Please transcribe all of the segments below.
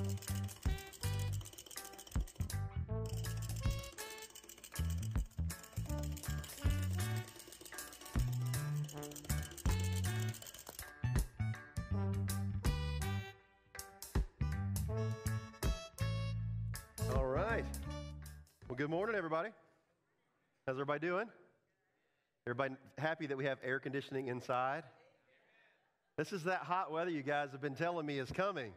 All right. Well, good morning, everybody. How's everybody doing? Everybody happy that we have air conditioning inside? This is that hot weather you guys have been telling me is coming.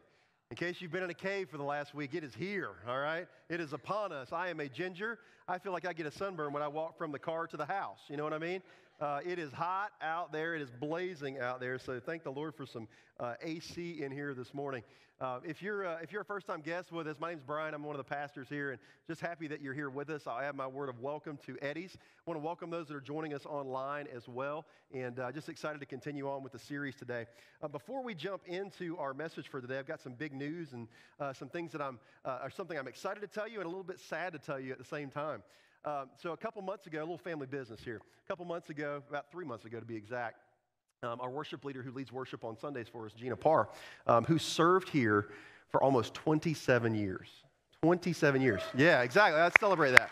In case you've been in a cave for the last week, it is here, all right? It is upon us. I am a ginger. I feel like I get a sunburn when I walk from the car to the house. You know what I mean? Uh, it is hot out there. It is blazing out there. So thank the Lord for some uh, AC in here this morning. Uh, if, you're, uh, if you're a first time guest with us, my name's Brian. I'm one of the pastors here, and just happy that you're here with us. I'll have my word of welcome to Eddie's. I want to welcome those that are joining us online as well, and uh, just excited to continue on with the series today. Uh, before we jump into our message for today, I've got some big news and some things that I'm, or something I'm excited to tell you and a little bit sad to tell you at the same time. Um, so, a couple months ago, a little family business here. A couple months ago, about three months ago to be exact, um, our worship leader who leads worship on Sundays for us, Gina Parr, um, who served here for almost 27 years. 27 years. Yeah, exactly. Let's celebrate that.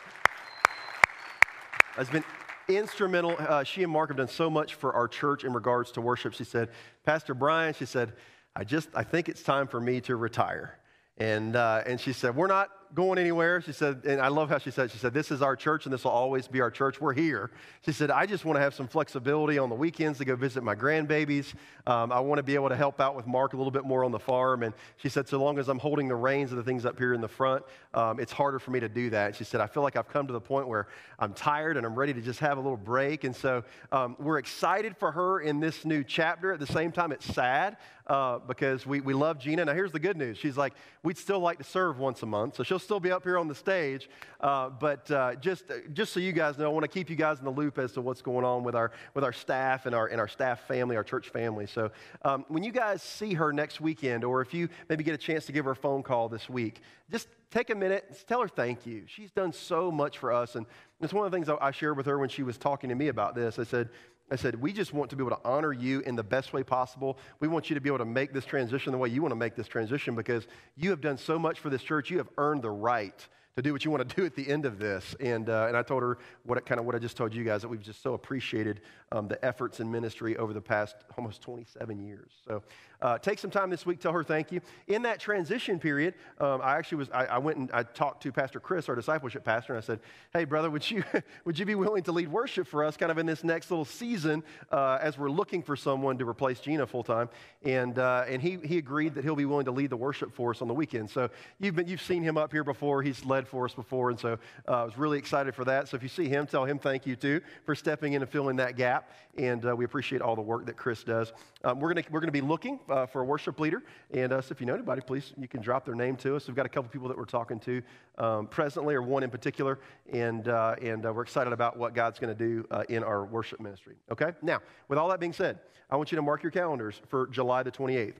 Has been instrumental. Uh, she and Mark have done so much for our church in regards to worship. She said, Pastor Brian, she said, I just, I think it's time for me to retire. And, uh, and she said, We're not going anywhere. She said, and I love how she said, she said, this is our church and this will always be our church. We're here. She said, I just want to have some flexibility on the weekends to go visit my grandbabies. Um, I want to be able to help out with Mark a little bit more on the farm. And she said, so long as I'm holding the reins of the things up here in the front, um, it's harder for me to do that. She said, I feel like I've come to the point where I'm tired and I'm ready to just have a little break. And so um, we're excited for her in this new chapter. At the same time, it's sad uh, because we, we love Gina. Now, here's the good news. She's like, we'd still like to serve once a month. So she'll still be up here on the stage. Uh, but uh, just, just so you guys know, I want to keep you guys in the loop as to what's going on with our, with our staff and our, and our staff family, our church family. So um, when you guys see her next weekend, or if you maybe get a chance to give her a phone call this week, just take a minute, and tell her thank you. She's done so much for us. And it's one of the things I shared with her when she was talking to me about this. I said, I said, we just want to be able to honor you in the best way possible. We want you to be able to make this transition the way you want to make this transition because you have done so much for this church. You have earned the right to do what you want to do at the end of this. And, uh, and I told her what kind of what I just told you guys that we've just so appreciated um, the efforts in ministry over the past almost 27 years. So uh, take some time this week, tell her thank you. In that transition period, um, I actually was, I, I, went and I talked to Pastor Chris, our discipleship pastor, and I said, hey, brother, would you, would you be willing to lead worship for us kind of in this next little season uh, as we're looking for someone to replace Gina full time? And, uh, and he, he agreed that he'll be willing to lead the worship for us on the weekend. So you've, been, you've seen him up here before. He's led for us before. And so uh, I was really excited for that. So if you see him, tell him thank you too for stepping in and filling that gap. And uh, we appreciate all the work that Chris does. Um, we're gonna we're gonna be looking uh, for a worship leader. And uh, so if you know anybody, please, you can drop their name to us. We've got a couple people that we're talking to um, presently, or one in particular. And, uh, and uh, we're excited about what God's going to do in our worship ministry. Okay? Now, with all that being said, I want you to mark your calendars for July the 28th.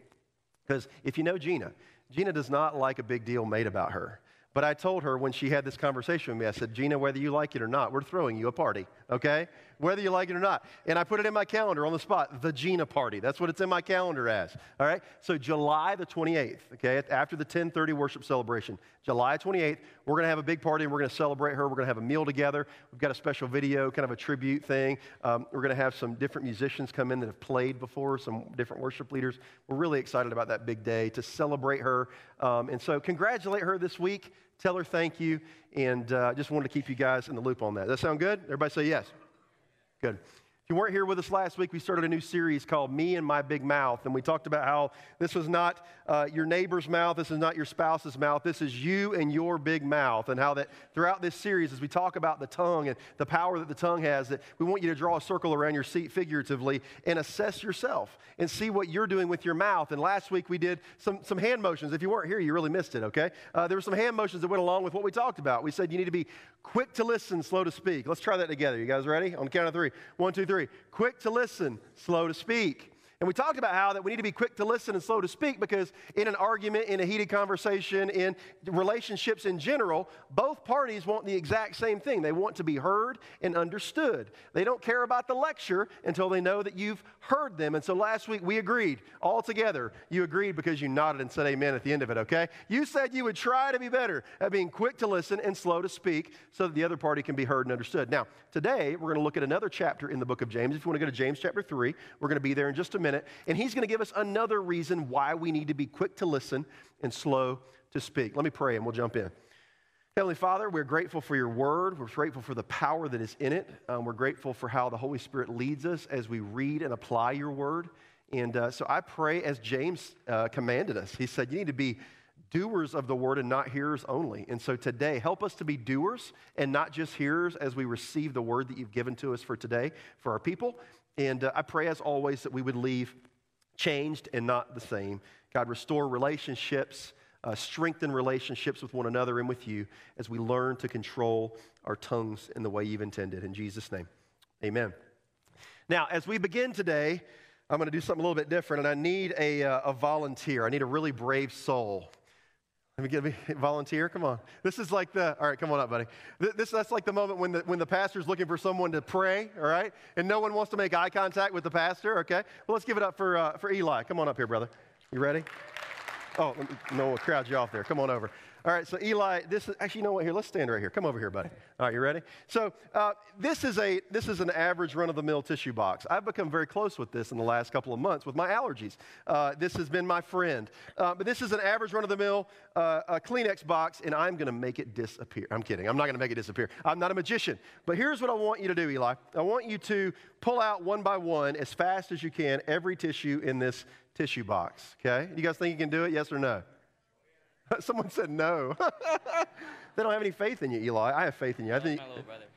Because if you know Gina, Gina does not like a big deal made about her. But I told her when she had this conversation with me, I said, Gina, whether you like it or not, we're throwing you a party, okay? Whether you like it or not. And I put it in my calendar on the spot, the Gina party. That's what it's in my calendar as, all right? So July the 28th, okay, after the 1030 worship celebration, July 28th, we're going to have a big party and we're going to celebrate her. We're going to have a meal together. We've got a special video, kind of a tribute thing. Um, we're going to have some different musicians come in that have played before, some different worship leaders. We're really excited about that big day to celebrate her. Um, and so congratulate her this week tell her thank you, and uh, just wanted to keep you guys in the loop on that. Does that sound good? Everybody say yes. Good you weren't here with us last week, we started a new series called Me and My Big Mouth. And we talked about how this was not uh, your neighbor's mouth, this is not your spouse's mouth, this is you and your big mouth. And how that throughout this series, as we talk about the tongue and the power that the tongue has, that we want you to draw a circle around your seat figuratively and assess yourself and see what you're doing with your mouth. And last week we did some, some hand motions. If you weren't here, you really missed it, okay? Uh, there were some hand motions that went along with what we talked about. We said you need to be quick to listen, slow to speak. Let's try that together. You guys ready? On count of three. One, two, three three. Quick to listen, slow to speak. And we talked about how that we need to be quick to listen and slow to speak because in an argument, in a heated conversation, in relationships in general, both parties want the exact same thing. They want to be heard and understood. They don't care about the lecture until they know that you've heard them. And so last week we agreed all together. You agreed because you nodded and said amen at the end of it, okay? You said you would try to be better at being quick to listen and slow to speak so that the other party can be heard and understood. Now, today we're going to look at another chapter in the book of James. If you want to go to James chapter 3, we're going to be there in just a minute minute, and he's going to give us another reason why we need to be quick to listen and slow to speak. Let me pray and we'll jump in. Heavenly Father, we're grateful for your word. We're grateful for the power that is in it. Um, we're grateful for how the Holy Spirit leads us as we read and apply your word. And uh, so I pray as James uh, commanded us. He said, You need to be doers of the word and not hearers only. And so today, help us to be doers and not just hearers as we receive the word that you've given to us for today for our people. And uh, I pray, as always, that we would leave changed and not the same. God, restore relationships, uh, strengthen relationships with one another and with you as we learn to control our tongues in the way you've intended. In Jesus' name, amen. Now, as we begin today, I'm going to do something a little bit different, and I need a, uh, a volunteer. I need a really brave soul let me get me volunteer. Come on. This is like the, all right, come on up, buddy. This, that's like the moment when the, when the pastor's looking for someone to pray, all right? And no one wants to make eye contact with the pastor, okay? Well, let's give it up for, uh, for Eli. Come on up here, brother. You ready? Oh, no, we'll crowd you off there. Come on over. All right, so Eli, this is actually, you know what? Here, let's stand right here. Come over here, buddy. All right, you ready? So uh, this is a this is an average run-of-the-mill tissue box. I've become very close with this in the last couple of months with my allergies. Uh, this has been my friend. Uh, but this is an average run-of-the-mill uh, Kleenex box, and I'm going to make it disappear. I'm kidding. I'm not going to make it disappear. I'm not a magician. But here's what I want you to do, Eli. I want you to pull out one by one as fast as you can every tissue in this tissue box. Okay? You guys think you can do it? Yes or no? Someone said no. they don't have any faith in you, Eli. I have faith in you. I think.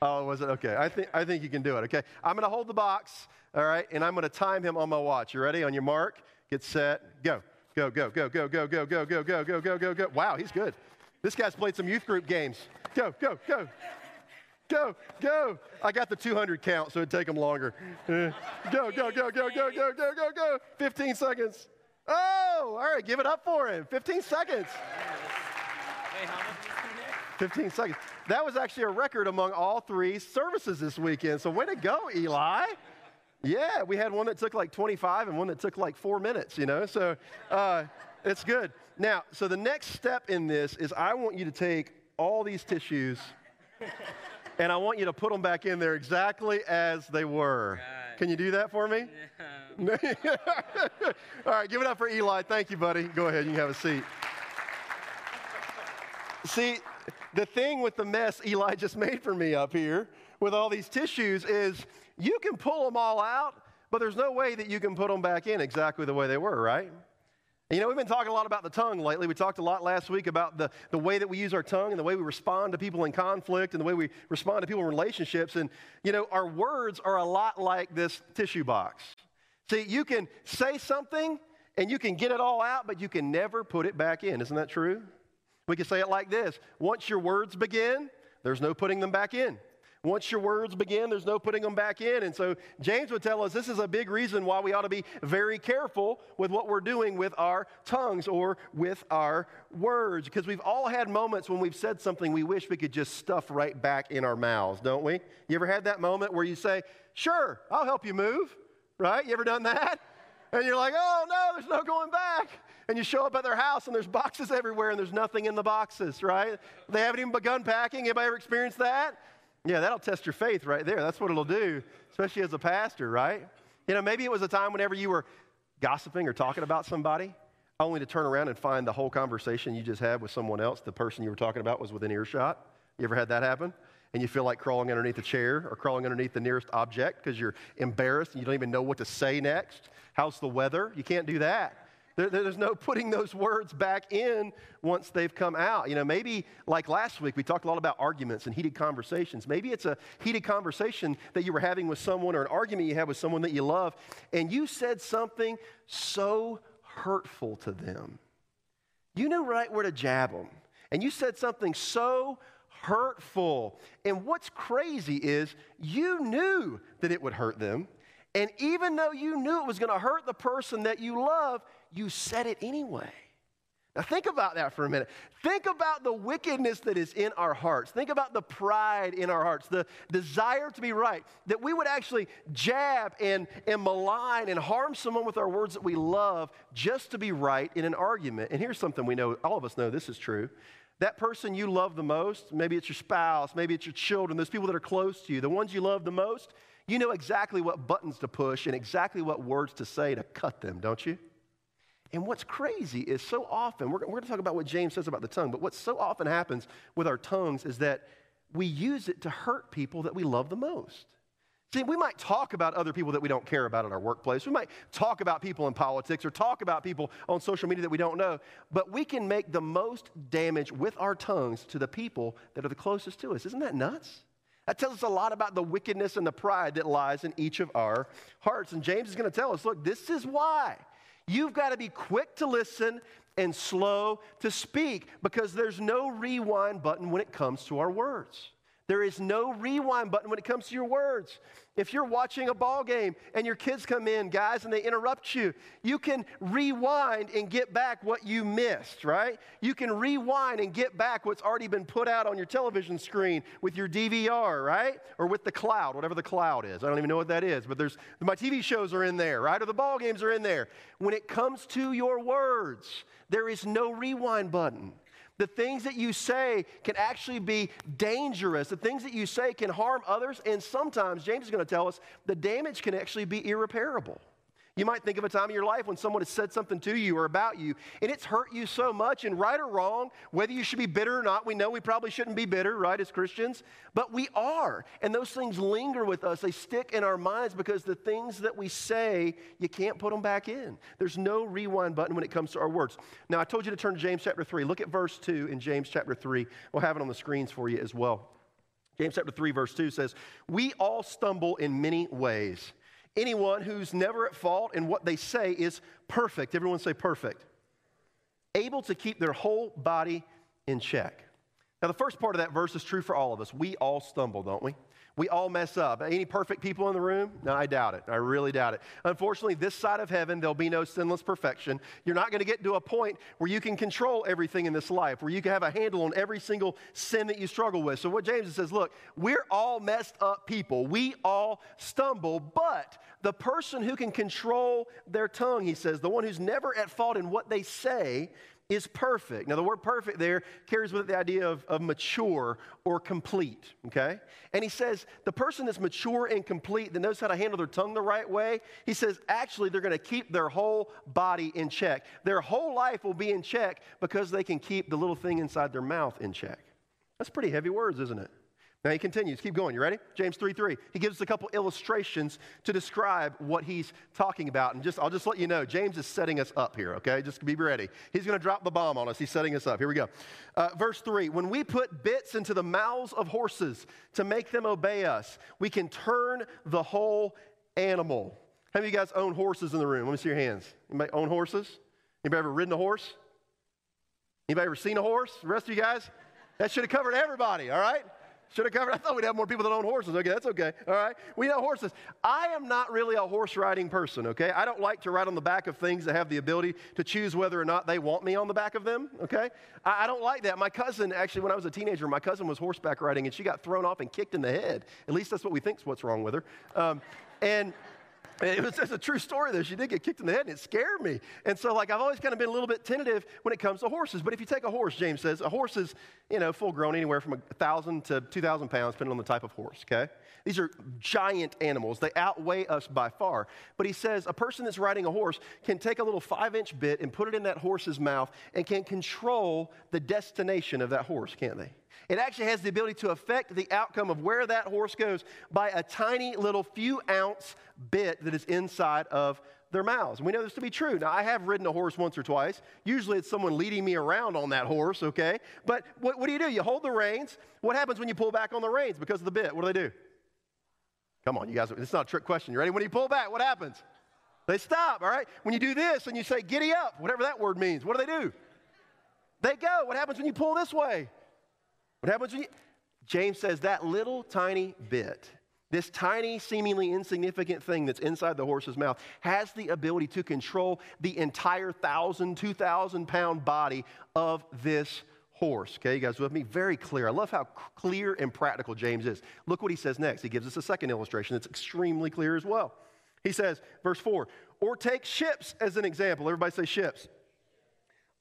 Oh, was it okay? I think I think you can do it. Okay. I'm going to hold the box. All right, and I'm going to time him on my watch. You ready? On your mark, get set, go, go, go, go, go, go, go, go, go, go, go, go, go, go. Wow, he's good. This guy's played some youth group games. Go, go, go. Go, go. I got the 200 count, so it'd take him longer. Go, go, go, go, go, go, go, go, go. 15 seconds. Oh, all right, give it up for him. 15 seconds. 15 seconds. That was actually a record among all three services this weekend. So, way to go, Eli. Yeah, we had one that took like 25 and one that took like four minutes, you know? So, uh, it's good. Now, so the next step in this is I want you to take all these tissues and I want you to put them back in there exactly as they were. Can you do that for me? Yeah. All right, give it up for Eli. Thank you, buddy. Go ahead, you can have a seat. See, the thing with the mess Eli just made for me up here with all these tissues is you can pull them all out, but there's no way that you can put them back in exactly the way they were, right? You know, we've been talking a lot about the tongue lately. We talked a lot last week about the, the way that we use our tongue and the way we respond to people in conflict and the way we respond to people in relationships. And, you know, our words are a lot like this tissue box. See, you can say something and you can get it all out, but you can never put it back in. Isn't that true? We can say it like this Once your words begin, there's no putting them back in. Once your words begin, there's no putting them back in. And so James would tell us this is a big reason why we ought to be very careful with what we're doing with our tongues or with our words. Because we've all had moments when we've said something we wish we could just stuff right back in our mouths, don't we? You ever had that moment where you say, Sure, I'll help you move, right? You ever done that? And you're like, Oh, no, there's no going back and you show up at their house and there's boxes everywhere and there's nothing in the boxes, right? They haven't even begun packing. Anybody ever experienced that? Yeah, that'll test your faith right there. That's what it'll do, especially as a pastor, right? You know, maybe it was a time whenever you were gossiping or talking about somebody, only to turn around and find the whole conversation you just had with someone else, the person you were talking about was within earshot. You ever had that happen? And you feel like crawling underneath a chair or crawling underneath the nearest object because you're embarrassed and you don't even know what to say next. How's the weather? You can't do that. There, there's no putting those words back in once they've come out. You know, maybe like last week, we talked a lot about arguments and heated conversations. Maybe it's a heated conversation that you were having with someone or an argument you had with someone that you love, and you said something so hurtful to them. You knew right where to jab them. And you said something so hurtful. And what's crazy is you knew that it would hurt them, And even though you knew it was going to hurt the person that you love, you said it anyway. Now, think about that for a minute. Think about the wickedness that is in our hearts. Think about the pride in our hearts, the desire to be right, that we would actually jab and, and malign and harm someone with our words that we love just to be right in an argument. And here's something we know, all of us know this is true. That person you love the most, maybe it's your spouse, maybe it's your children, those people that are close to you, the ones you love the most, you know exactly what buttons to push and exactly what words to say to cut them, don't you? And what's crazy is so often, we're, we're going to talk about what James says about the tongue, but what so often happens with our tongues is that we use it to hurt people that we love the most. See, we might talk about other people that we don't care about in our workplace. We might talk about people in politics or talk about people on social media that we don't know, but we can make the most damage with our tongues to the people that are the closest to us. Isn't that nuts? That tells us a lot about the wickedness and the pride that lies in each of our hearts. And James is going to tell us look, this is why You've got to be quick to listen and slow to speak because there's no rewind button when it comes to our words. There is no rewind button when it comes to your words. If you're watching a ball game and your kids come in, guys, and they interrupt you, you can rewind and get back what you missed, right? You can rewind and get back what's already been put out on your television screen with your DVR, right? Or with the cloud, whatever the cloud is. I don't even know what that is, but there's my TV shows are in there, right? Or the ball games are in there. When it comes to your words, there is no rewind button. The things that you say can actually be dangerous. The things that you say can harm others. And sometimes, James is going to tell us, the damage can actually be irreparable. You might think of a time in your life when someone has said something to you or about you, and it's hurt you so much, and right or wrong, whether you should be bitter or not, we know we probably shouldn't be bitter, right, as Christians, but we are. And those things linger with us. They stick in our minds because the things that we say, you can't put them back in. There's no rewind button when it comes to our words. Now, I told you to turn to James chapter 3. Look at verse 2 in James chapter 3. We'll have it on the screens for you as well. James chapter 3, verse 2 says, We all stumble in many ways. Anyone who's never at fault in what they say is perfect. Everyone say perfect. Able to keep their whole body in check. Now, the first part of that verse is true for all of us. We all stumble, don't we? We all mess up. Any perfect people in the room? No, I doubt it. I really doubt it. Unfortunately, this side of heaven, there'll be no sinless perfection. You're not going to get to a point where you can control everything in this life, where you can have a handle on every single sin that you struggle with. So, what James says, look, we're all messed up people. We all stumble, but the person who can control their tongue, he says, the one who's never at fault in what they say, is perfect. Now, the word perfect there carries with it the idea of, of mature or complete, okay? And he says the person that's mature and complete, that knows how to handle their tongue the right way, he says actually they're going to keep their whole body in check. Their whole life will be in check because they can keep the little thing inside their mouth in check. That's pretty heavy words, isn't it? Now he continues. Keep going. You ready? James 3 3. He gives us a couple illustrations to describe what he's talking about. And just I'll just let you know, James is setting us up here, okay? Just be ready. He's to drop the bomb on us. He's setting us up. Here we go. Uh, verse 3 When we put bits into the mouths of horses to make them obey us, we can turn the whole animal. How many of you guys own horses in the room? Let me see your hands. Anybody own horses? Anybody ever ridden a horse? Anybody ever seen a horse? The rest of you guys? That should have covered everybody, all right? Should have covered. I thought we'd have more people that own horses. Okay, that's okay. All right. We know horses. I am not really a horse riding person, okay? I don't like to ride on the back of things that have the ability to choose whether or not they want me on the back of them, okay? I, I don't like that. My cousin, actually, when I was a teenager, my cousin was horseback riding and she got thrown off and kicked in the head. At least that's what we think's what's wrong with her. Um, and it was just a true story though. She did get kicked in the head and it scared me. And so like I've always kind of been a little bit tentative when it comes to horses. But if you take a horse, James says, a horse is, you know, full grown anywhere from a thousand to two thousand pounds, depending on the type of horse, okay? These are giant animals. They outweigh us by far. But he says a person that's riding a horse can take a little five inch bit and put it in that horse's mouth and can control the destination of that horse, can't they? It actually has the ability to affect the outcome of where that horse goes by a tiny little few ounce bit that is inside of their mouths. We know this to be true. Now, I have ridden a horse once or twice. Usually it's someone leading me around on that horse, okay? But what, what do you do? You hold the reins. What happens when you pull back on the reins because of the bit? What do they do? Come on, you guys, it's not a trick question. You ready? When you pull back, what happens? They stop, all right? When you do this and you say, giddy up, whatever that word means, what do they do? They go. What happens when you pull this way? What happens when you, James says that little tiny bit this tiny, seemingly insignificant thing that's inside the horse's mouth has the ability to control the entire thousand, two thousand pound body of this horse. Okay, you guys with me? Very clear. I love how clear and practical James is. Look what he says next. He gives us a second illustration that's extremely clear as well. He says, verse 4, or take ships as an example. Everybody say ships.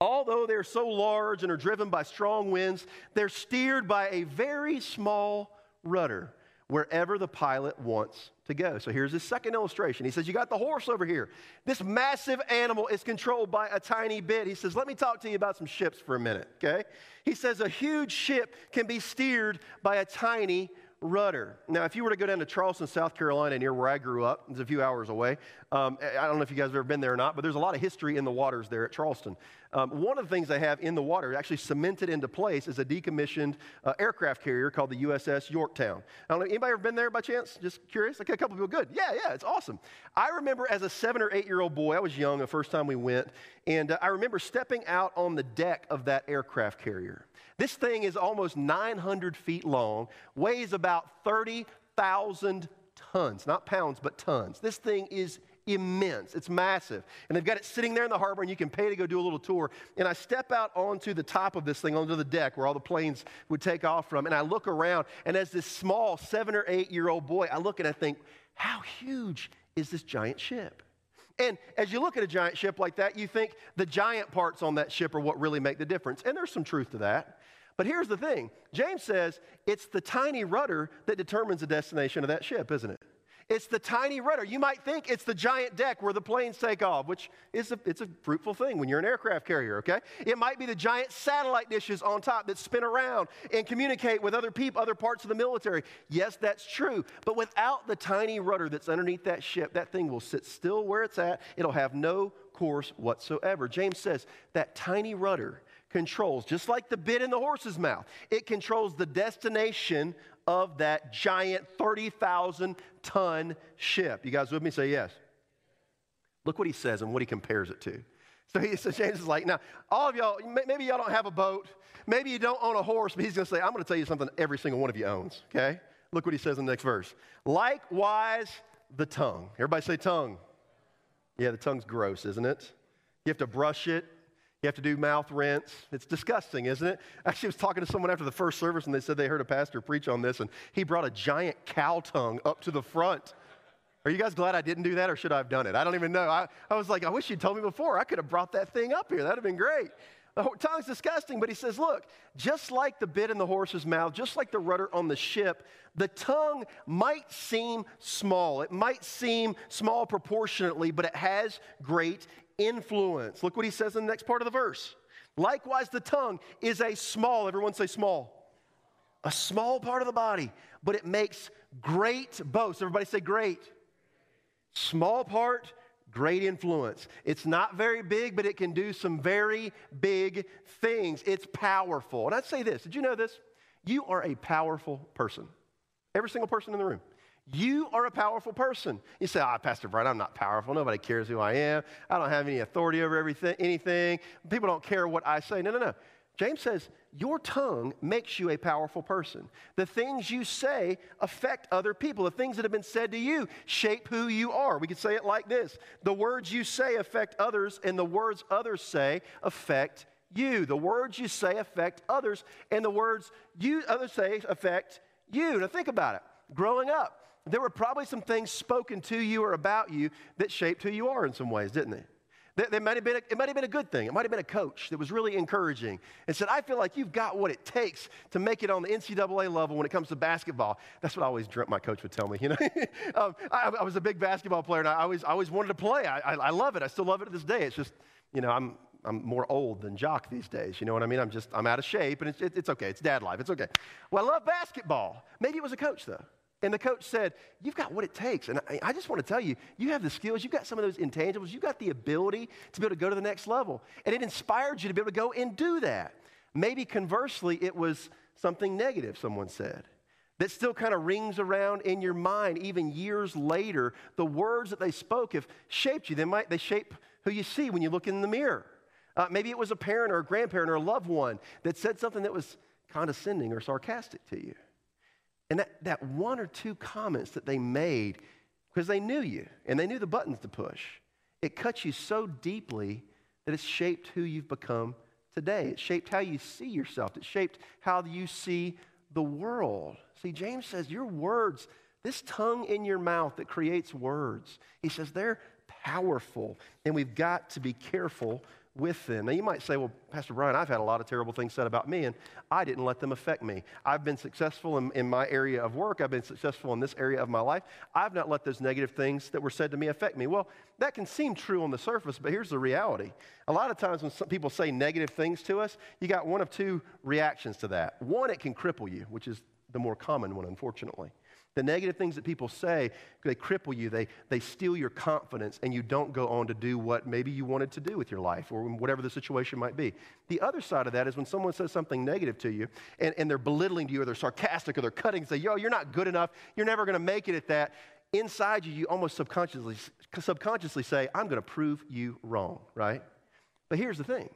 Although they're so large and are driven by strong winds, they're steered by a very small rudder wherever the pilot wants to go. So here's his second illustration. He says, You got the horse over here. This massive animal is controlled by a tiny bit. He says, Let me talk to you about some ships for a minute, okay? He says, A huge ship can be steered by a tiny rudder. Now, if you were to go down to Charleston, South Carolina, near where I grew up, it's a few hours away. Um, I don't know if you guys have ever been there or not, but there's a lot of history in the waters there at Charleston. Um, one of the things they have in the water, actually cemented into place, is a decommissioned uh, aircraft carrier called the USS Yorktown. I don't know, anybody ever been there by chance? Just curious? Okay, a couple people, good. Yeah, yeah, it's awesome. I remember as a seven or eight year old boy, I was young the first time we went, and uh, I remember stepping out on the deck of that aircraft carrier. This thing is almost 900 feet long, weighs about 30,000 tons, not pounds, but tons. This thing is immense. It's massive. And they've got it sitting there in the harbor, and you can pay to go do a little tour. And I step out onto the top of this thing, onto the deck where all the planes would take off from, and I look around, and as this small seven or eight year old boy, I look and I think, how huge is this giant ship? And as you look at a giant ship like that, you think the giant parts on that ship are what really make the difference. And there's some truth to that. But here's the thing James says it's the tiny rudder that determines the destination of that ship, isn't it? It's the tiny rudder. You might think it's the giant deck where the planes take off, which is a, it's a fruitful thing when you're an aircraft carrier, okay? It might be the giant satellite dishes on top that spin around and communicate with other people, other parts of the military. Yes, that's true. But without the tiny rudder that's underneath that ship, that thing will sit still where it's at. It'll have no course whatsoever. James says that tiny rudder controls, just like the bit in the horse's mouth, it controls the destination of that giant 30,000 ton ship. You guys with me? Say yes. Look what he says and what he compares it to. So he says, James is like, now, all of y'all, maybe y'all don't have a boat. Maybe you don't own a horse, but he's going to say, I'm going to tell you something every single one of you owns, okay? Look what he says in the next verse. Likewise, the tongue. Everybody say tongue. Yeah, the tongue's gross, isn't it? You have to brush it, you have to do mouth rinse. It's disgusting, isn't it? Actually, I was talking to someone after the first service and they said they heard a pastor preach on this and he brought a giant cow tongue up to the front. Are you guys glad I didn't do that or should I have done it? I don't even know. I, I was like, I wish you'd told me before. I could have brought that thing up here. That'd have been great. The tongue's disgusting, but he says, look, just like the bit in the horse's mouth, just like the rudder on the ship, the tongue might seem small. It might seem small proportionately, but it has great influence. Look what he says in the next part of the verse. Likewise, the tongue is a small, everyone say small, a small part of the body, but it makes great boasts. Everybody say great. Small part, great influence. It's not very big, but it can do some very big things. It's powerful. And I'd say this did you know this? You are a powerful person. Every single person in the room. You are a powerful person. You say, ah, oh, Pastor Brian, I'm not powerful. Nobody cares who I am. I don't have any authority over everything, anything. People don't care what I say. No, no, no. James says, Your tongue makes you a powerful person. The things you say affect other people. The things that have been said to you shape who you are. We could say it like this The words you say affect others, and the words others say affect you. The words you say affect others, and the words you others say affect you. Now think about it. Growing up, there were probably some things spoken to you or about you that shaped who you are in some ways, didn't they? Might have been a, it might have been a good thing. It might have been a coach that was really encouraging and said, I feel like you've got what it takes to make it on the NCAA level when it comes to basketball. That's what I always dreamt my coach would tell me. You know, um, I, I, was a big basketball player and I always, I always wanted to play. I, I, I love it. I still love it to this day. It's just, you know, I'm, I'm more old than Jock these days. You know what I mean? I'm just, I'm out of shape and it's, it, it's okay. It's dad life. It's okay. Well, I love basketball. Maybe it was a coach though. And the coach said, You've got what it takes. And I, I, just want to tell you, you have the skills, you've got some of those intangibles, you've got the ability to be able to go to the next level. And it inspired you to be able to go and do that. Maybe conversely, it was something negative, someone said, that still kind of rings around in your mind even years later. The words that they spoke have shaped you. They might they shape who you see when you look in the mirror. Uh, maybe it was a parent or a grandparent or a loved one that said something that was condescending or sarcastic to you. And that, that one or two comments that they made, because they knew you and they knew the buttons to push, it cuts you so deeply that it's shaped who you've become today. It shaped how you see yourself. It shaped how you see the world. See, James says, Your words, this tongue in your mouth that creates words, he says, they're powerful, and we've got to be careful with them. Now, you might say, well, Pastor Brian, I've had a lot of terrible things said about me, and I didn't let them affect me. I've been successful in, in, my area of work, I've been successful in this area of my life. I've not let those negative things that were said to me affect me. Well, that can seem true on the surface, but here's the reality. A lot of times when people say negative things to us, you got one of two reactions to that. One, it can cripple you, which is the more common one, unfortunately. The negative things that people say, they cripple you, they, they steal your confidence, and you don't go on to do what maybe you wanted to do with your life or whatever the situation might be. The other side of that is when someone says something negative to you and, and they're belittling to you or they're sarcastic or they're cutting, and say, yo, you're not good enough, you're never to make it at that. Inside you, you almost subconsciously, subconsciously say, I'm to prove you wrong, right? But here's the thing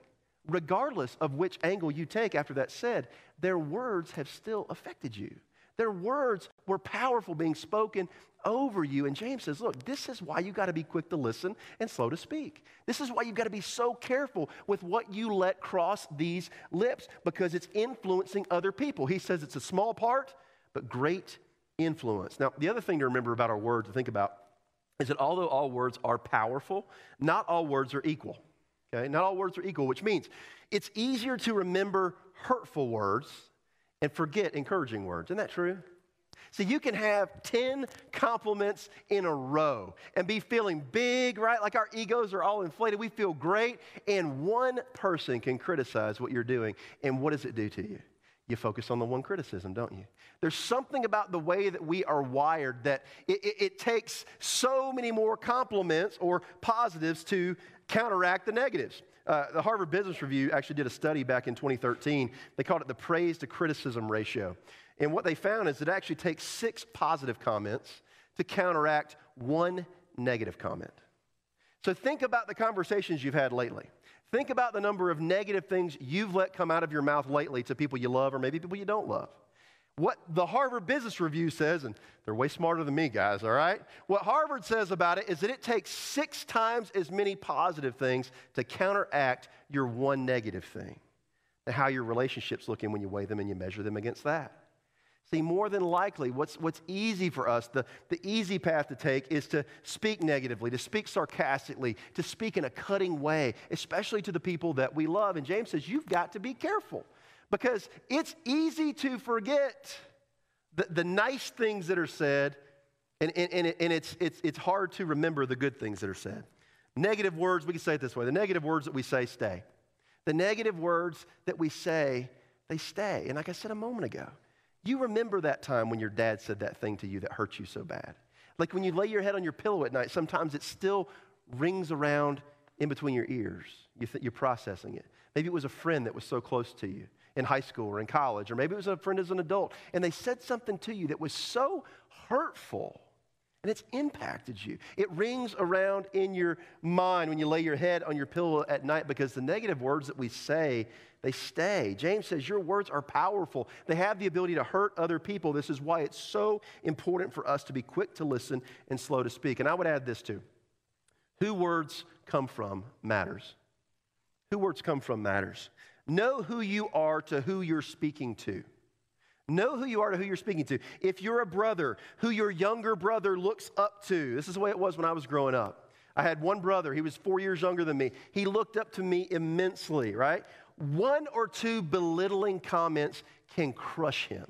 regardless of which angle you take after that said, their words have still affected you. Their words were powerful being spoken over you. And James says, Look, this is why you got to be quick to listen and slow to speak. This is why you've got to be so careful with what you let cross these lips because it's influencing other people. He says it's a small part, but great influence. Now, the other thing to remember about our words to think about is that although all words are powerful, not all words are equal. Okay? Not all words are equal, which means it's easier to remember hurtful words and forget encouraging words. Isn't that true? So you can have 10 compliments in a row and be feeling big, right? Like our egos are all inflated. We feel great. And one person can criticize what you're doing. And what does it do to you? You focus on the one criticism, don't you? There's something about the way that we are wired that it, it, it takes so many more compliments or positives to counteract the negatives. Uh, the Harvard Business Review actually did a study back in 2013. They called it the praise to criticism ratio. And what they found is it actually takes six positive comments to counteract one negative comment. So think about the conversations you've had lately. Think about the number of negative things you've let come out of your mouth lately to people you love or maybe people you don't love. What the Harvard Business Review says, and they're way smarter than me, guys, all right? What Harvard says about it is that it takes six times as many positive things to counteract your one negative thing. And how your relationship's looking when you weigh them and you measure them against that. See, more than likely, what's, what's easy for us, the, the easy path to take is to speak negatively, to speak sarcastically, to speak in a cutting way, especially to the people that we love. And James says, you've got to be careful because it's easy to forget the, the nice things that are said, and, and, and, it, and it's, it's, it's hard to remember the good things that are said. Negative words, we can say it this way the negative words that we say stay. The negative words that we say, they stay. And like I said a moment ago, you remember that time when your dad said that thing to you that hurt you so bad. Like when you lay your head on your pillow at night, sometimes it still rings around in between your ears. You th- you're processing it. Maybe it was a friend that was so close to you in high school or in college, or maybe it was a friend as an adult, and they said something to you that was so hurtful and it's impacted you. It rings around in your mind when you lay your head on your pillow at night because the negative words that we say, they stay. James says your words are powerful. They have the ability to hurt other people. This is why it's so important for us to be quick to listen and slow to speak. And I would add this too. Who words come from matters. Who words come from matters. Know who you are to who you're speaking to. Know who you are to who you're speaking to. If you're a brother who your younger brother looks up to, this is the way it was when I was growing up. I had one brother, he was four years younger than me. He looked up to me immensely, right? One or two belittling comments can crush him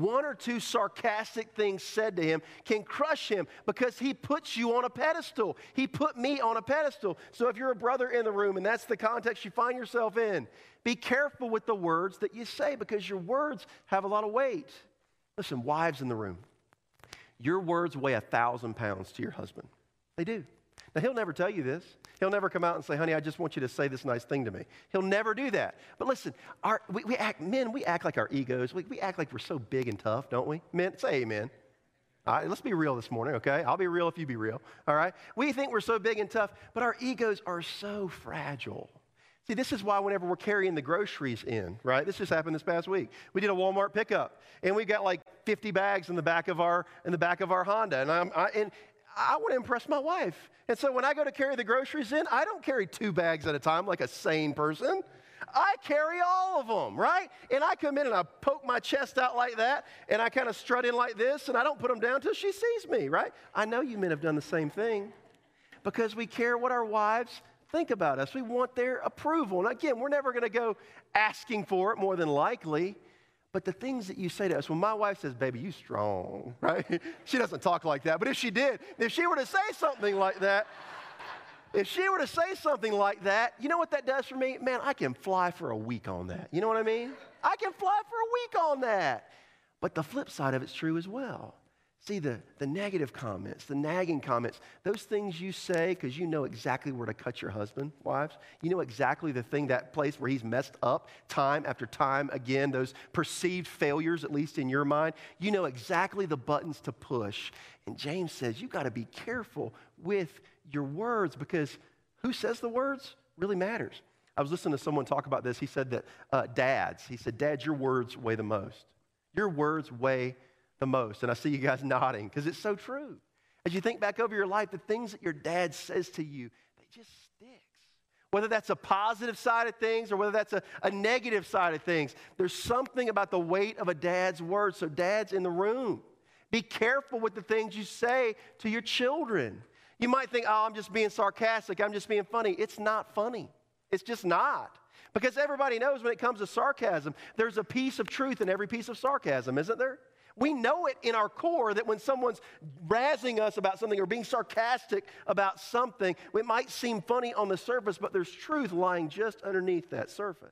one or two sarcastic things said to him can crush him because he puts you on a pedestal. He put me on a pedestal. So if you're a brother in the room and that's the context you find yourself in, be careful with the words that you say because your words have a lot of weight. Listen, wives in the room, your words weigh a thousand pounds to your husband. They do. Now, he'll never tell you this. He'll never come out and say, honey, I just want you to say this nice thing to me. He'll never do that. But listen, our, we, we act, men, we act like our egos. We, we act like we're so big and tough, don't we? Men, say amen. All right, let's be real this morning, okay? I'll be real if you be real, all right? We think we're so big and tough, but our egos are so fragile. See, this is why whenever we're carrying the groceries in, right? This just happened this past week. We did a Walmart pickup, and we got like 50 bags in the back of our, in the back of our Honda. And, I'm, I, and I want to impress my wife. And so when I go to carry the groceries in, I don't carry two bags at a time like a sane person. I carry all of them, right? And I come in and I poke my chest out like that, and I kind of strut in like this, and I don't put them down until she sees me, right? I know you men have done the same thing because we care what our wives think about us. We want their approval. And again, we're never going to go asking for it more than likely. But the things that you say to us, when my wife says, baby, you strong, right? she doesn't talk like that. But if she did, if she were to say something like that, if she were to say something like that, you know what that does for me? Man, I can fly for a week on that. You know what I mean? I can fly for a week on that. But the flip side of it's true as well. See, the, the negative comments, the nagging comments, those things you say because you know exactly where to cut your husband, wives. You know exactly the thing, that place where he's messed up time after time again, those perceived failures, at least in your mind. You know exactly the buttons to push. And James says, you've got to be careful with your words because who says the words really matters. I was listening to someone talk about this. He said that uh, dads, he said, Dads, your words weigh the most. Your words weigh the most. And I see you guys nodding because it's so true. As you think back over your life, the things that your dad says to you, they just sticks. Whether that's a positive side of things or whether that's a, a negative side of things, there's something about the weight of a dad's words. So, dads in the room, be careful with the things you say to your children. You might think, oh, I'm just being sarcastic, I'm just being funny. It's not funny, it's just not. Because everybody knows when it comes to sarcasm, there's a piece of truth in every piece of sarcasm, isn't there? We know it in our core that when someone's razzing us about something or being sarcastic about something, it might seem funny on the surface, but there's truth lying just underneath that surface.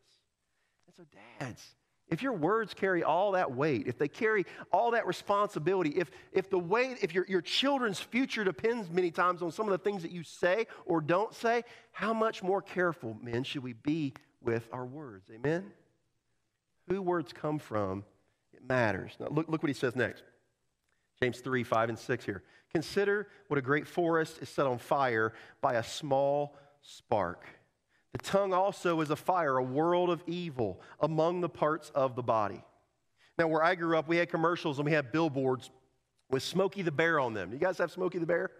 And so, dads, if your words carry all that weight, if they carry all that responsibility, if, if the way, if your, your children's future depends many times on some of the things that you say or don't say, how much more careful, men, should we be with our words? Amen? Who words come from matters. Now, look, look what he says next. James 3, 5, and 6 here. Consider what a great forest is set on fire by a small spark. The tongue also is a fire, a world of evil among the parts of the body. Now, where I grew up, we had commercials and we had billboards with Smokey the Bear on them. You guys have Smokey the Bear?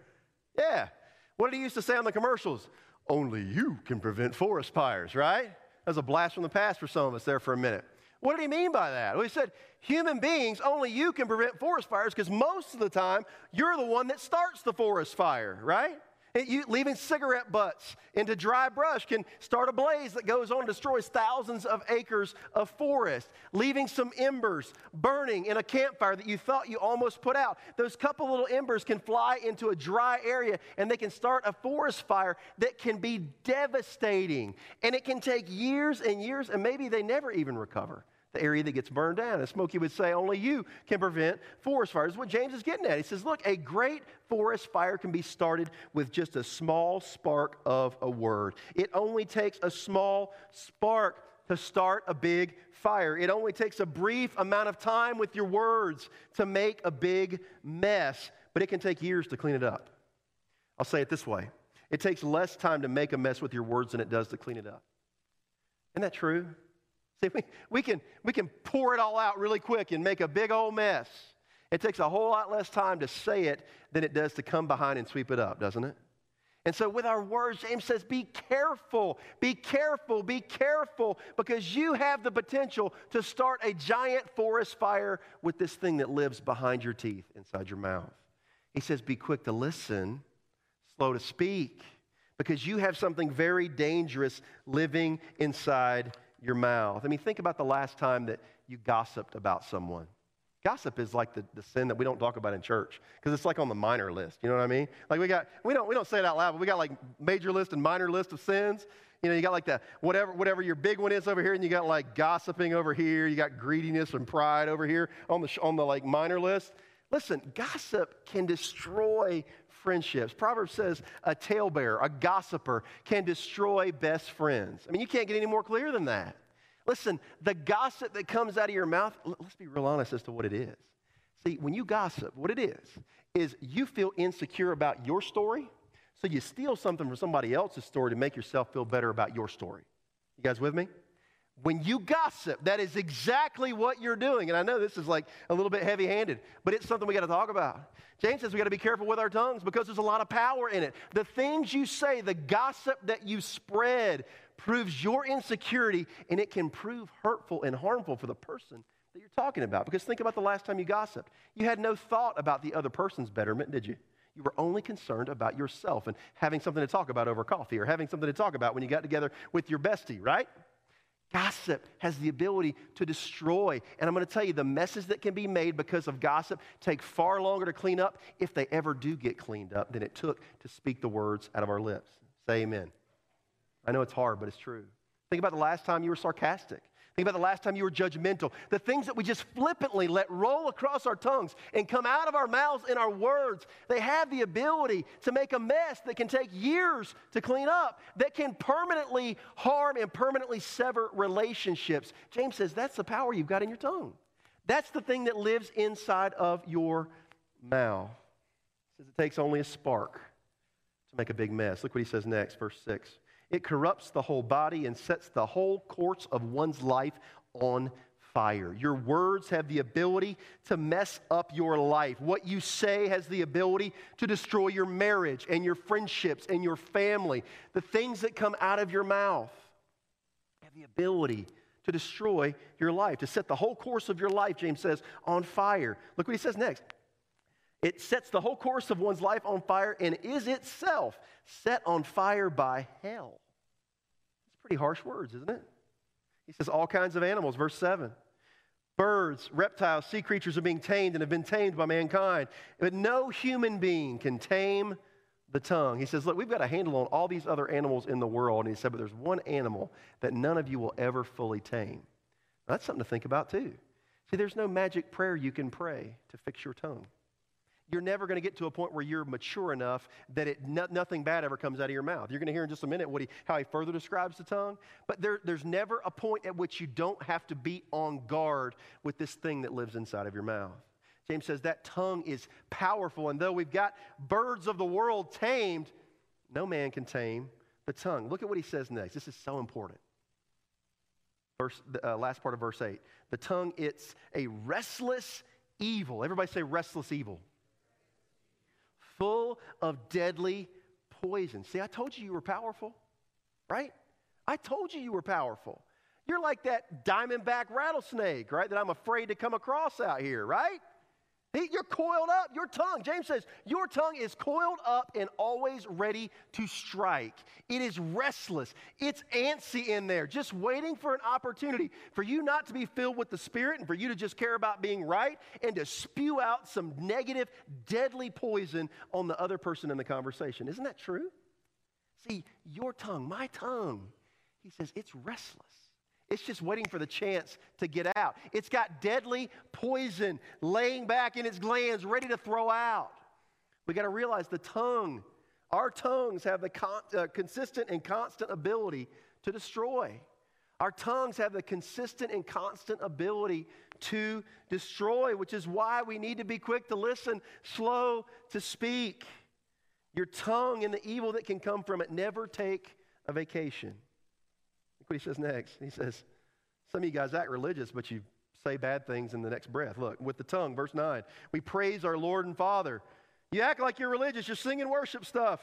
Yeah. What did he used to say on the commercials? Only you can prevent forest fires, right? That was a blast from the past for some of us there for a minute. What did he mean by that? Well, he said, human beings, only you can prevent forest fires because most of the time you're the one that starts the forest fire, right? You, leaving cigarette butts into dry brush can start a blaze that goes on and destroys thousands of acres of forest. Leaving some embers burning in a campfire that you thought you almost put out. Those couple little embers can fly into a dry area and they can start a forest fire that can be devastating. And it can take years and years, and maybe they never even recover the area that gets burned down. And Smokey would say, only you can prevent forest fires. what James is getting at. He says, look, a great forest fire can be started with just a small spark of a word. It only takes a small spark to start a big fire. It only takes a brief amount of time with your words to make a big mess, but it can take years to clean it up. I'll say it this way it takes less time to make a mess with your words than it does to clean it up. Isn't that true? See, we, we, can, we can pour it all out really quick and make a big old mess. It takes a whole lot less time to say it than it does to come behind and sweep it up, doesn't it? And so, with our words, James says, be careful, be careful, be careful, because you have the potential to start a giant forest fire with this thing that lives behind your teeth, inside your mouth. He says, be quick to listen, slow to speak, because you have something very dangerous living inside your mouth. I mean, think about the last time that you gossiped about someone. Gossip is like the, the sin that we don't talk about in church because it's like on the minor list. You know what I mean? Like we got, we don't, we don't say it out loud, but we got like major list and minor list of sins. You know, you got like the whatever, whatever your big one is over here, and you got like gossiping over here. You got greediness and pride over here on the, on the like minor list. Listen, gossip can destroy friendships. Proverbs says a talebearer, a gossiper, can destroy best friends. I mean, you can't get any more clear than that. Listen, the gossip that comes out of your mouth, let's be real honest as to what it is. See, when you gossip, what it is, is you feel insecure about your story, so you steal something from somebody else's story to make yourself feel better about your story. You guys with me? When you gossip, that is exactly what you're doing. And I know this is like a little bit heavy handed, but it's something we got to talk about. James says we got to be careful with our tongues because there's a lot of power in it. The things you say, the gossip that you spread, proves your insecurity and it can prove hurtful and harmful for the person that you're talking about. Because think about the last time you gossiped. You had no thought about the other person's betterment, did you? You were only concerned about yourself and having something to talk about over coffee or having something to talk about when you got together with your bestie, right? Gossip has the ability to destroy. And I'm going to tell you, the messes that can be made because of gossip take far longer to clean up if they ever do get cleaned up than it took to speak the words out of our lips. Say amen. I know it's hard, but it's true. Think about the last time you were sarcastic. Think about the last time you were judgmental. The things that we just flippantly let roll across our tongues and come out of our mouths in our words, they have the ability to make a mess that can take years to clean up, that can permanently harm and permanently sever relationships. James says that's the power you've got in your tongue. That's the thing that lives inside of your mouth. He says it takes only a spark to make a big mess. Look what he says next, verse 6. It corrupts the whole body and sets the whole course of one's life on fire. Your words have the ability to mess up your life. What you say has the ability to destroy your marriage and your friendships and your family. The things that come out of your mouth have the ability to destroy your life, to set the whole course of your life, James says, on fire. Look what he says next. It sets the whole course of one's life on fire and is itself set on fire by hell. Pretty harsh words, isn't it? He says, all kinds of animals, verse 7. Birds, reptiles, sea creatures are being tamed and have been tamed by mankind. But no human being can tame the tongue. He says, Look, we've got a handle on all these other animals in the world. And he said, But there's one animal that none of you will ever fully tame. Now, that's something to think about, too. See, there's no magic prayer you can pray to fix your tongue you're never going to get to a point where you're mature enough that it, no, nothing bad ever comes out of your mouth. You're going to hear in just a minute what he, how he further describes the tongue. But there, there's never a point at which you don't have to be on guard with this thing that lives inside of your mouth. James says that tongue is powerful, and though we've got birds of the world tamed, no man can tame the tongue. Look at what he says next. This is so important. Verse, uh, last part of verse 8. The tongue, it's a restless evil. Everybody say restless evil full of deadly poison. See, I told you you were powerful, right? I told you you were powerful. You're like that diamondback rattlesnake, right? That I'm afraid to come across out here, right? You're coiled up. Your tongue, James says, your tongue is coiled up and always ready to strike. It is restless. It's antsy in there, just waiting for an opportunity for you not to be filled with the Spirit and for you to just care about being right and to spew out some negative, deadly poison on the other person in the conversation. Isn't that true? See, your tongue, my tongue, he says, it's restless. It's just waiting for the chance to get out. It's got deadly poison laying back in its glands, ready to throw out. We got to realize the tongue, our tongues have the con- uh, consistent and constant ability to destroy. Our tongues have the consistent and constant ability to destroy, which is why we need to be quick to listen, slow to speak. Your tongue and the evil that can come from it never take a vacation. Look what he says next. He says, Some of you guys act religious, but you say bad things in the next breath. Look, with the tongue, verse 9. We praise our Lord and Father. You act like you're religious, you're singing worship stuff.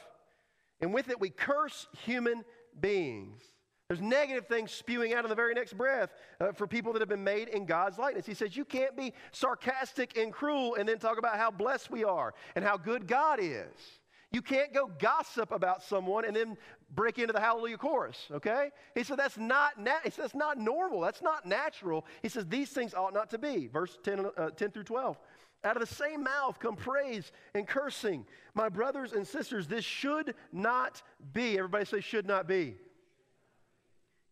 And with it, we curse human beings. There's negative things spewing out of the very next breath uh, for people that have been made in God's likeness. He says, You can't be sarcastic and cruel and then talk about how blessed we are and how good God is. You can't go gossip about someone and then break into the hallelujah chorus, okay? He said that's not nat- he said that's not normal. That's not natural. He says these things ought not to be. Verse 10, uh, 10 through 12. Out of the same mouth come praise and cursing. My brothers and sisters, this should not be. Everybody say should not be.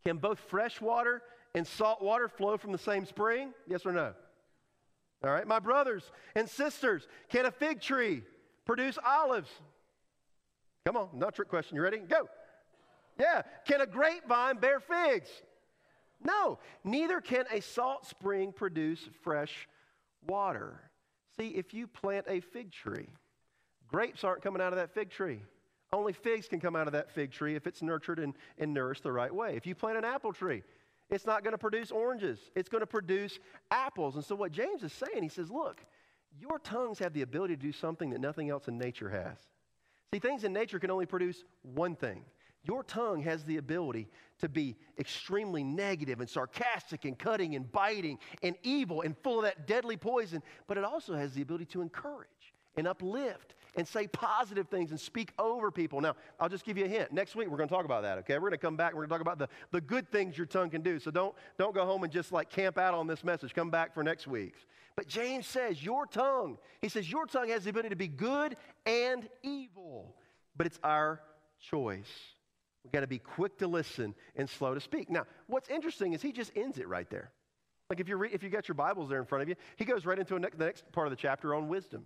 Can both fresh water and salt water flow from the same spring? Yes or no? All right, my brothers and sisters, can a fig tree produce olives? Come on, not trick question. You ready? Go. Yeah. Can a grapevine bear figs? No. Neither can a salt spring produce fresh water. See, if you plant a fig tree, grapes aren't coming out of that fig tree. Only figs can come out of that fig tree if it's nurtured and, and nourished the right way. If you plant an apple tree, It's not going to produce oranges. It's going to produce apples. And so, what James is saying, he says, look, your tongues have the ability to do something that nothing else in nature has. See, things in nature can only produce one thing. Your tongue has the ability to be extremely negative and sarcastic and cutting and biting and evil and full of that deadly poison, but it also has the ability to encourage and uplift and say positive things and speak over people. Now, I'll just give you a hint. Next week, we're going to talk about that, okay? We're going to come back we're going to talk about the, the good things your tongue can do. So don't, don't go home and just like camp out on this message. Come back for next week's. But James says, Your tongue, he says, your tongue has the ability to be good and evil, but it's our choice. We've got to be quick to listen and slow to speak. Now, what's interesting is he just ends it right there. Like if you re- if you got your Bibles there in front of you, he goes right into ne- the next part of the chapter on wisdom.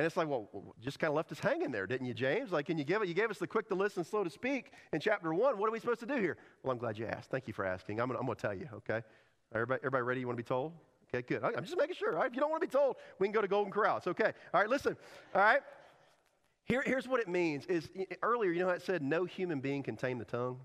And it's like, well, just kind of left us hanging there, didn't you, James? Like, can you give it? You gave us the quick to listen, slow to speak in chapter one. What are we supposed to do here? Well, I'm glad you asked. Thank you for asking. I'm going to tell you, okay? Everybody, everybody ready? You want to be told? Okay, good. I'm just making sure. Right? If you don't want to be told, we can go to Golden Corral. It's okay. All right, listen. All right. Here, here's what it means is earlier, you know it said no human being can tame the tongue?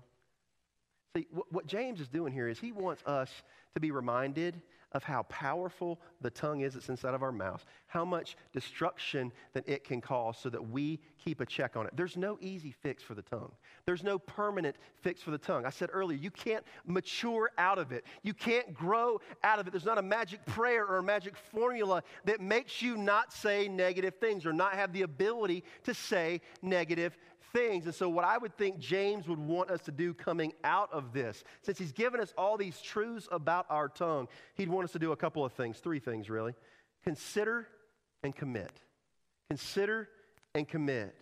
See, what, what James is doing here is he wants us to be reminded of how powerful the tongue is that's inside of our mouth, how much destruction that it can cause so that we keep a check on it. There's no easy fix for the tongue. There's no permanent fix for the tongue. I said earlier, you can't mature out of it. You can't grow out of it. There's not a magic prayer or a magic formula that makes you not say negative things or not have the ability to say negative things. And so, what I would think James would want us to do coming out of this, since he's given us all these truths about our tongue, he'd want us to do a couple of things, three things really. Consider and commit. Consider and commit.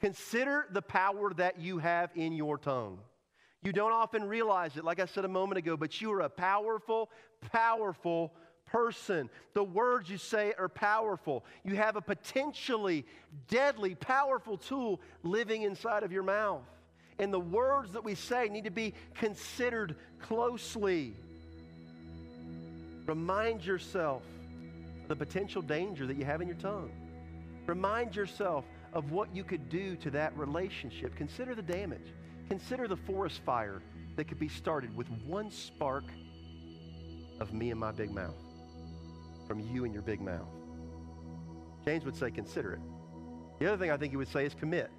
Consider the power that you have in your tongue. You don't often realize it, like I said a moment ago, but you are a powerful, powerful person. The words you say are powerful. You have a potentially deadly, powerful tool living inside of your mouth. And the words that we say need to be considered closely. Remind yourself of the potential danger that you have in your tongue. Remind yourself of what you could do to that relationship. Consider the damage. Consider the forest fire that could be started with one spark of me and my big mouth from you and your big mouth. James would say, consider it. The other thing I think he would say is commit.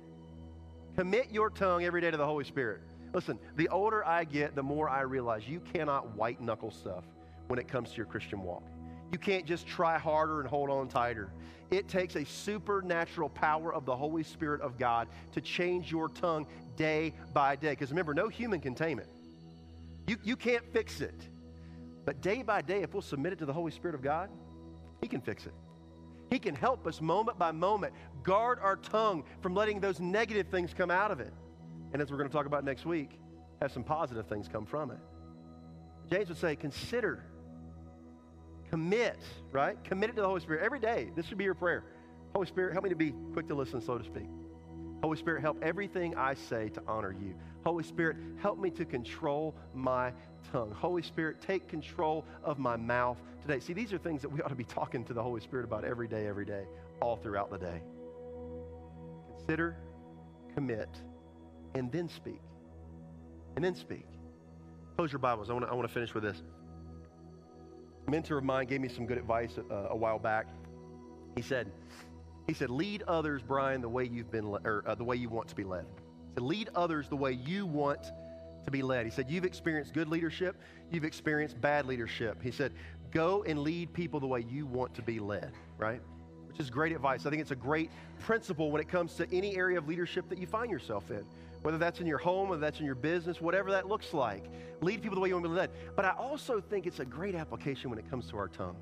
Commit your tongue every day to the Holy Spirit. Listen, the older I get, the more I realize you cannot white knuckle stuff when it comes to your Christian walk. You can't just try harder and hold on tighter. It takes a supernatural power of the Holy Spirit of God to change your tongue day by day. Because remember, no human can tame it. You, you can't fix it. But day by day, if we'll submit it to the Holy Spirit of God, He can fix it. He can help us moment by moment guard our tongue from letting those negative things come out of it. And as we're going to talk about next week, have some positive things come from it. James would say, consider, commit, right? Commit it to the Holy Spirit every day. This should be your prayer. Holy Spirit, help me to be quick to listen, slow to speak. Holy Spirit, help everything I say to honor you. Holy Spirit, help me to control my tongue. Holy Spirit, take control of my mouth today. See, these are things that we ought to be talking to the Holy Spirit about every day, every day, all throughout the day. Consider, commit, and then speak. And then speak. Close your Bibles. I want to, I want to finish with this. A mentor of mine gave me some good advice uh, a while back. He said, he said, lead others, Brian, the way you've been, le- or uh, the way you want to be led. He said, lead others the way you want to be led. He said, You've experienced good leadership, you've experienced bad leadership. He said, Go and lead people the way you want to be led, right? Which is great advice. I think it's a great principle when it comes to any area of leadership that you find yourself in, whether that's in your home, whether that's in your business, whatever that looks like. Lead people the way you want to be led. But I also think it's a great application when it comes to our tongue.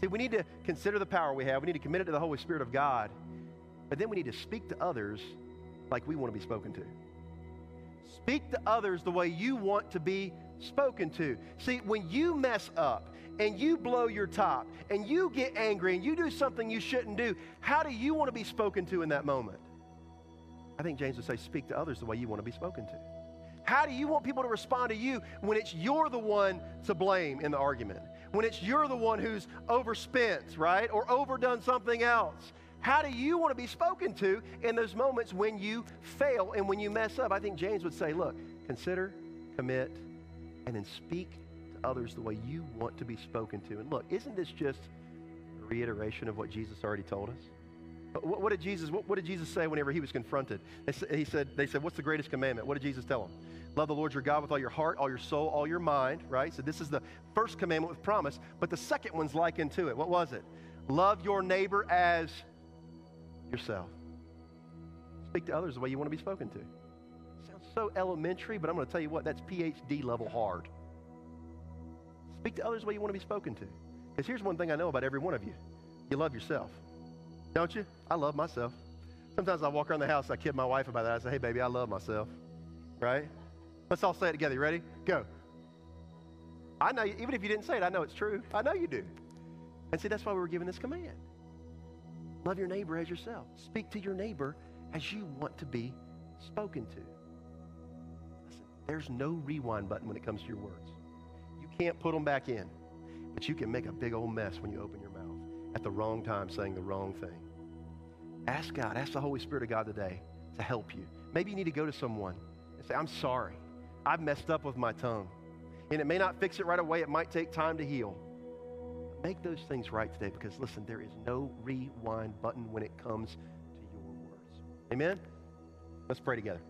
See, we need to consider the power we have, we need to commit it to the Holy Spirit of God, but then we need to speak to others like we want to be spoken to. Speak to others the way you want to be spoken to. See, when you mess up and you blow your top and you get angry and you do something you shouldn't do, how do you want to be spoken to in that moment? I think James would say, speak to others the way you want to be spoken to. How do you want people to respond to you when it's you're the one to blame in the argument? When it's you're the one who's overspent, right? Or overdone something else? How do you want to be spoken to in those moments when you fail and when you mess up? I think James would say, look, consider, commit, and then speak to others the way you want to be spoken to. And look, isn't this just a reiteration of what Jesus already told us? What, what did Jesus what, what, did Jesus say whenever he was confronted? He said, they said, What's the greatest commandment? What did Jesus tell them? Love the Lord your God with all your heart, all your soul, all your mind, right? So this is the first commandment with promise, but the second one's likened to it. What was it? Love your neighbor as yourself. Speak to others the way you want to be spoken to. Sounds so elementary, but I'm going to tell you what, that's PhD level hard. Speak to others the way you want to be spoken to. Because here's one thing I know about every one of you you love yourself. Don't you? I love myself. Sometimes I walk around the house, I kid my wife about that. I say, hey, baby, I love myself. Right? Let's all say it together. You ready? Go. I know, even if you didn't say it, I know it's true. I know you do. And see, that's why we were given this command. Love your neighbor as yourself. Speak to your neighbor as you want to be spoken to. Listen, there's no rewind button when it comes to your words. You can't put them back in, but you can make a big old mess when you open your mouth at the wrong time saying the wrong thing. Ask God, ask the Holy Spirit of God today to help you. Maybe you need to go to someone and say, I'm sorry. I've messed up with my tongue. And it may not fix it right away, it might take time to heal. Make those things right today because, listen, there is no rewind button when it comes to your words. Amen? Let's pray together.